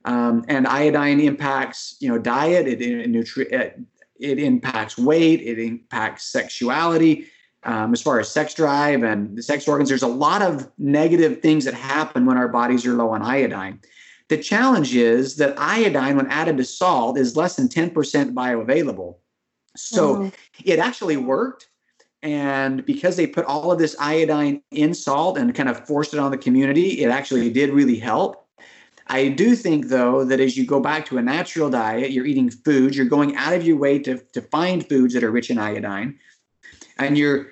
Speaker 2: Um, and iodine impacts, you know, diet. It, it, nutri- it impacts weight. It impacts sexuality. Um, as far as sex drive and the sex organs, there's a lot of negative things that happen when our bodies are low on iodine. The challenge is that iodine, when added to salt, is less than 10% bioavailable. So mm-hmm. it actually worked and because they put all of this iodine in salt and kind of forced it on the community, it actually did really help. I do think, though, that as you go back to a natural diet, you're eating foods, you're going out of your way to, to find foods that are rich in iodine. And you're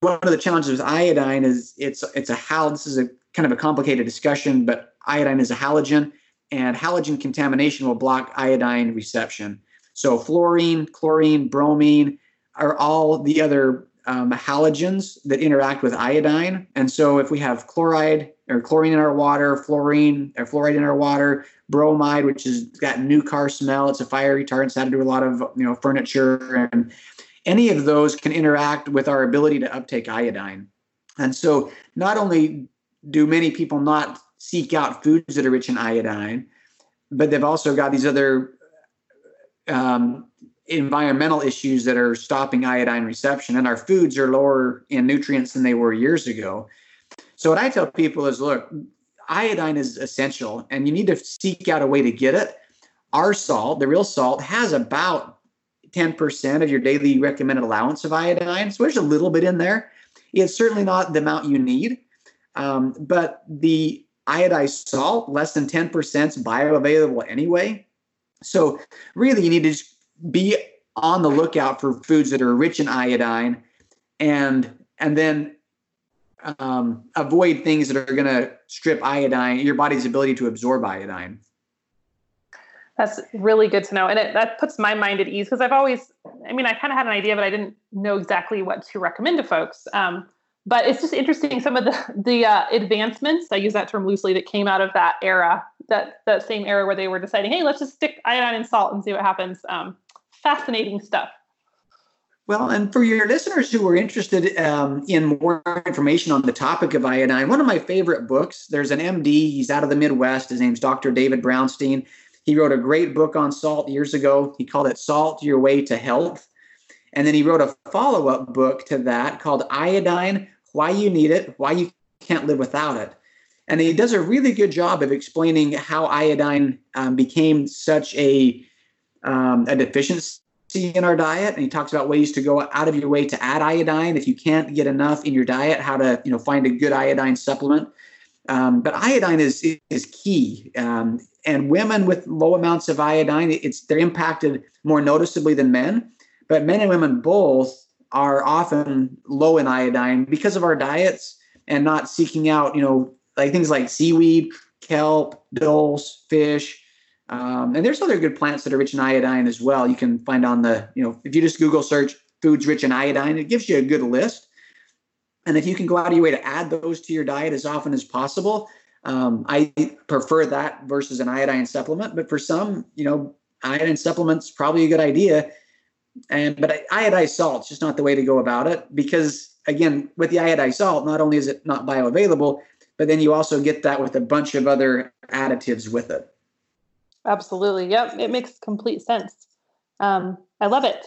Speaker 2: one of the challenges with iodine is it's it's a hal this is a kind of a complicated discussion, but iodine is a halogen, and halogen contamination will block iodine reception. So fluorine, chlorine, bromine, are all the other um, halogens that interact with iodine. And so if we have chloride or chlorine in our water, fluorine or fluoride in our water, bromide, which has got new car smell, it's a fire retardant, had to a lot of you know furniture, and any of those can interact with our ability to uptake iodine. And so not only do many people not seek out foods that are rich in iodine, but they've also got these other um, environmental issues that are stopping iodine reception, and our foods are lower in nutrients than they were years ago. So, what I tell people is look, iodine is essential, and you need to seek out a way to get it. Our salt, the real salt, has about 10% of your daily recommended allowance of iodine. So, there's a little bit in there. It's certainly not the amount you need, um, but the iodized salt, less than 10% is bioavailable anyway. So, really, you need to be on the lookout for foods that are rich in iodine and and then um, avoid things that are going to strip iodine your body's ability to absorb iodine
Speaker 1: that's really good to know and it, that puts my mind at ease because i've always i mean i kind of had an idea but i didn't know exactly what to recommend to folks um, but it's just interesting some of the the uh, advancements i use that term loosely that came out of that era that that same era where they were deciding hey let's just stick iodine and salt and see what happens um, fascinating stuff.
Speaker 2: Well, and for your listeners who are interested um, in more information on the topic of iodine, one of my favorite books, there's an MD, he's out of the Midwest. His name's Dr. David Brownstein. He wrote a great book on salt years ago. He called it Salt Your Way to Health. And then he wrote a follow up book to that called Iodine Why You Need It, Why You Can't Live Without It. And he does a really good job of explaining how iodine um, became such a um, a deficiency deficiency in our diet, and he talks about ways to go out of your way to add iodine if you can't get enough in your diet. How to you know find a good iodine supplement. Um, but iodine is is key, um, and women with low amounts of iodine, it's they're impacted more noticeably than men. But men and women both are often low in iodine because of our diets and not seeking out, you know, like things like seaweed, kelp, dulse, fish. Um, and there's other good plants that are rich in iodine as well. You can find on the, you know, if you just Google search foods rich in iodine, it gives you a good list. And if you can go out of your way to add those to your diet as often as possible, um, I prefer that versus an iodine supplement. But for some, you know, iodine supplements probably a good idea. And but iodized salt is just not the way to go about it because again, with the iodized salt, not only is it not bioavailable, but then you also get that with a bunch of other additives with it.
Speaker 1: Absolutely. Yep. It makes complete sense. Um, I love it.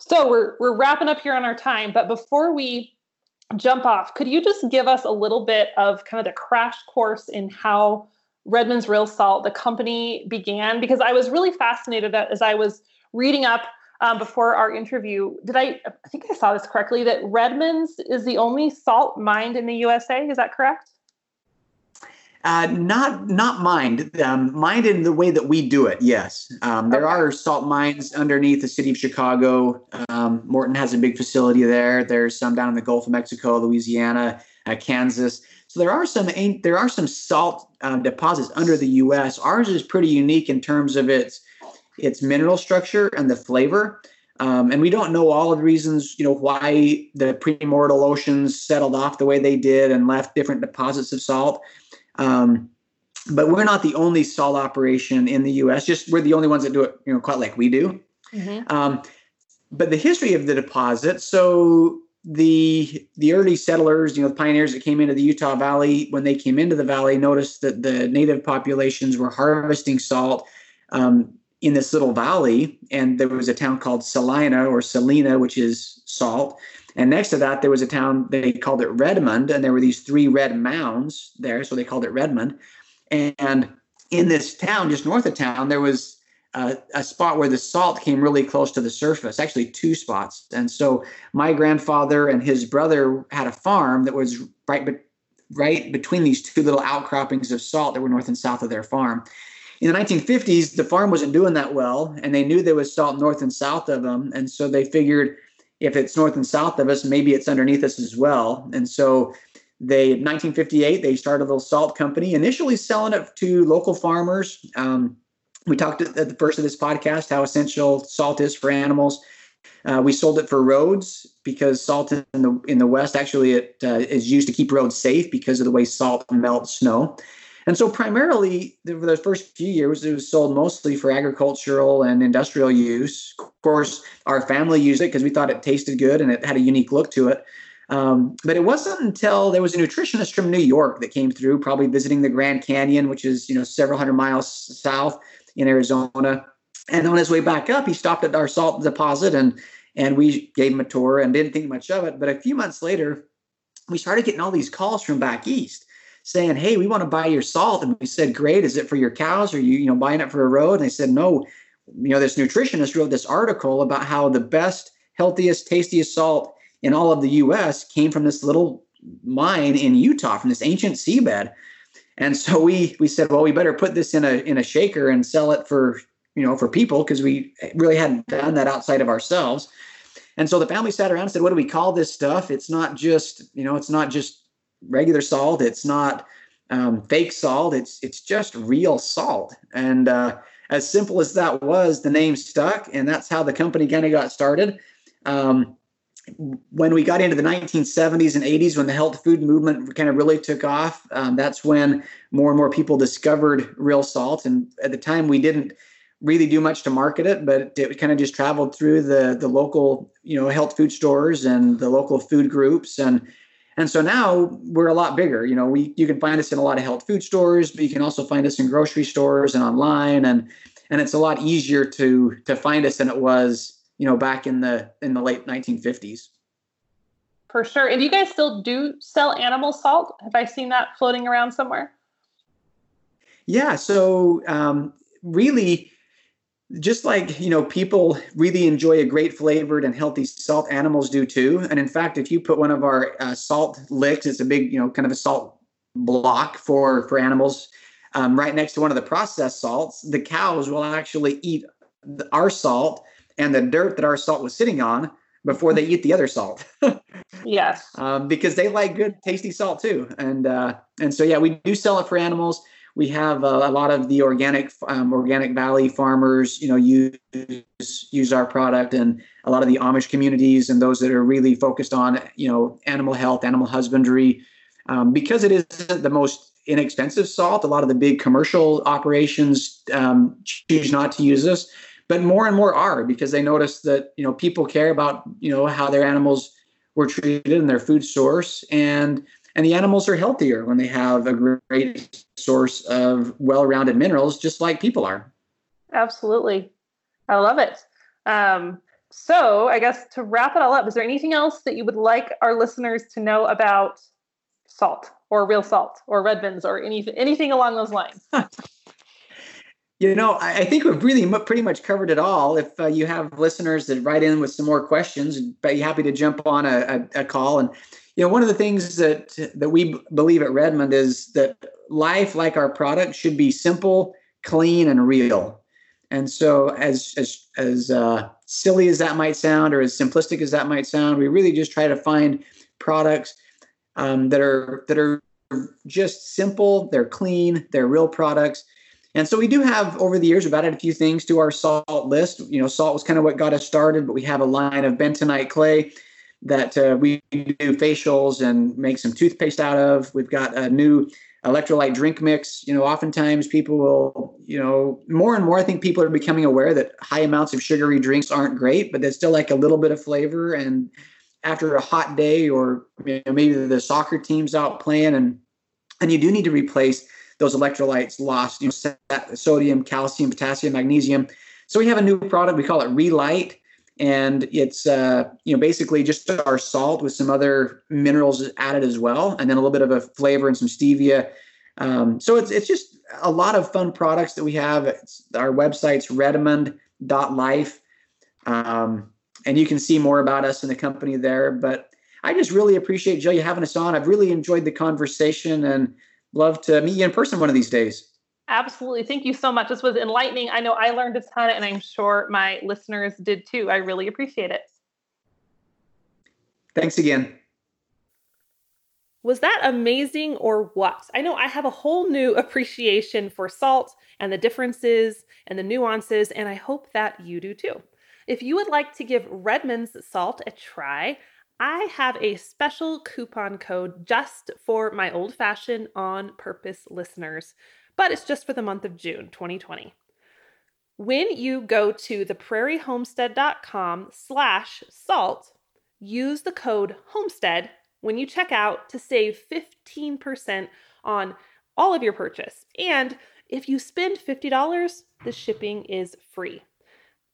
Speaker 1: So we're we're wrapping up here on our time, but before we jump off, could you just give us a little bit of kind of the crash course in how Redmond's Real Salt, the company, began? Because I was really fascinated as I was reading up um, before our interview. Did I? I think I saw this correctly. That Redmond's is the only salt mined in the USA. Is that correct?
Speaker 2: Uh, not not mined. Um, mined in the way that we do it. Yes, um, there okay. are salt mines underneath the city of Chicago. Um, Morton has a big facility there. There's some down in the Gulf of Mexico, Louisiana, uh, Kansas. So there are some there are some salt um, deposits under the U.S. Ours is pretty unique in terms of its its mineral structure and the flavor. Um, and we don't know all of the reasons, you know, why the primordial oceans settled off the way they did and left different deposits of salt. Um, but we're not the only salt operation in the U.S. Just we're the only ones that do it, you know, quite like we do. Mm-hmm. Um, but the history of the deposit, so the the early settlers, you know, the pioneers that came into the Utah Valley, when they came into the valley, noticed that the native populations were harvesting salt. Um, in this little valley, and there was a town called Salina or Salina, which is salt. And next to that, there was a town, they called it Redmond, and there were these three red mounds there, so they called it Redmond. And in this town, just north of town, there was a, a spot where the salt came really close to the surface, actually, two spots. And so my grandfather and his brother had a farm that was right, be- right between these two little outcroppings of salt that were north and south of their farm in the 1950s, the farm wasn't doing that well, and they knew there was salt north and south of them, and so they figured if it's north and south of us, maybe it's underneath us as well. And so they 1958 they started a little salt company, initially selling it to local farmers. Um, we talked at the first of this podcast how essential salt is for animals. Uh, we sold it for roads because salt in the in the West actually it uh, is used to keep roads safe because of the way salt melts snow. And so, primarily, for the first few years, it was sold mostly for agricultural and industrial use. Of course, our family used it because we thought it tasted good and it had a unique look to it. Um, but it wasn't until there was a nutritionist from New York that came through, probably visiting the Grand Canyon, which is you know several hundred miles south in Arizona. And on his way back up, he stopped at our salt deposit and and we gave him a tour and didn't think much of it. But a few months later, we started getting all these calls from back east saying, "Hey, we want to buy your salt." And we said, "Great. Is it for your cows? Or you, you know, buying it for a road?" And they said, "No. You know, this nutritionist wrote this article about how the best, healthiest, tastiest salt in all of the U.S. came from this little mine in Utah, from this ancient seabed." And so we we said, "Well, we better put this in a in a shaker and sell it for you know for people because we really hadn't done that outside of ourselves." And so the family sat around and said, "What do we call this stuff? It's not just you know, it's not just regular salt. It's not um, fake salt. It's it's just real salt. And uh, as simple as that was, the name stuck, and that's how the company kind of got started. Um, when we got into the 1970s and 80s, when the health food movement kind of really took off, um, that's when more and more people discovered real salt. And at the time, we didn't really do much to market it, but it kind of just traveled through the the local, you know, health food stores and the local food groups and and so now we're a lot bigger. You know, we you can find us in a lot of health food stores, but you can also find us in grocery stores and online, and and it's a lot easier to to find us than it was, you know, back in the in the late 1950s.
Speaker 1: For sure. And you guys still do sell animal salt? Have I seen that floating around somewhere?
Speaker 2: Yeah. So um, really, just like you know people really enjoy a great flavored and healthy salt animals do too. And in fact if you put one of our uh, salt licks it's a big you know kind of a salt block for for animals um, right next to one of the processed salts the cows will actually eat our salt and the dirt that our salt was sitting on before they eat the other salt. (laughs)
Speaker 1: Yes.
Speaker 2: Um, because they like good tasty salt too. And uh, and so yeah we do sell it for animals we have a, a lot of the organic um, organic valley farmers you know use use our product and a lot of the amish communities and those that are really focused on you know animal health animal husbandry. Um, because it isn't the most inexpensive salt a lot of the big commercial operations um, choose not to use this but more and more are because they notice that you know people care about you know how their animals were treated and their food source. And and the animals are healthier when they have a great source of well-rounded minerals just like people are.
Speaker 1: Absolutely. I love it. Um, so i guess to wrap it all up is there anything else that you would like our listeners to know about salt or real salt or redmond's or anything anything along those lines? (laughs)
Speaker 2: You know I, I, think we've really pretty much covered it all. If uh, you have listeners that write in with some more questions be happy to jump on a, a, a call and you know one of the things that that we believe at redmond is that life like our product should be simple clean and real. And so as as as uh, silly as that might sound or as simplistic as that might sound we really just try to find products um, that are that are just simple they're clean they're real products. And so we do have over the years we've added a few things to our salt list. You know salt was kind of what got us started but we have a line of bentonite clay that uh, we do facials and make some toothpaste out of. We've got a new electrolyte drink mix. You know, oftentimes people will, you know, more and more, I think people are becoming aware that high amounts of sugary drinks aren't great, but there's still like a little bit of flavor. And after a hot day, or you know, maybe the soccer team's out playing, and and you do need to replace those electrolytes lost, you know, sodium, calcium, potassium, magnesium. So we have a new product. We call it Re-Lyte and it's uh, you know basically just our salt with some other minerals added as well, and then a little bit of a flavor and some stevia. Um, so it's it's just a lot of fun products that we have. It's, our website's redmond.life, um, and you can see more about us and the company there. But I just really appreciate Jill you having us on. I've really enjoyed the conversation and love to meet you in person one of these days.
Speaker 1: Absolutely. Thank you so much. This was enlightening. I know I learned a ton, and I'm sure my listeners did too. I really appreciate it.
Speaker 2: Thanks again.
Speaker 1: Was that amazing or what? I know I have a whole new appreciation for salt and the differences and the nuances, and I hope that you do too. If you would like to give Redmond's salt a try, I have a special coupon code just for my old fashioned on purpose listeners but it's just for the month of June 2020. When you go to theprairiehomestead.com slash salt, use the code homestead when you check out to save 15% on all of your purchase. And if you spend $50, the shipping is free.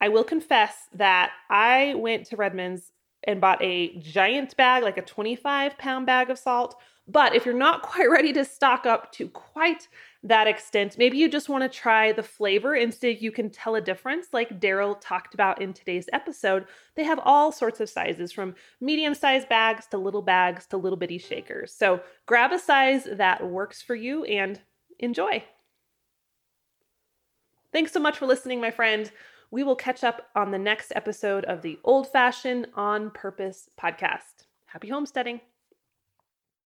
Speaker 1: I will confess that I went to Redmond's and bought a giant bag, like a 25 pound bag of salt. But if you're not (laughs) quite ready to stock up to quite that extent. Maybe you just want to try the flavor if you can tell a difference, like Daryl talked about in today's episode. They have all sorts of sizes from medium sized bags to little bags to little bitty shakers. So grab a size that works for you and enjoy. Thanks so much for listening, my friend. We will catch up on the next episode of the Old Fashioned on Purpose podcast. Happy homesteading.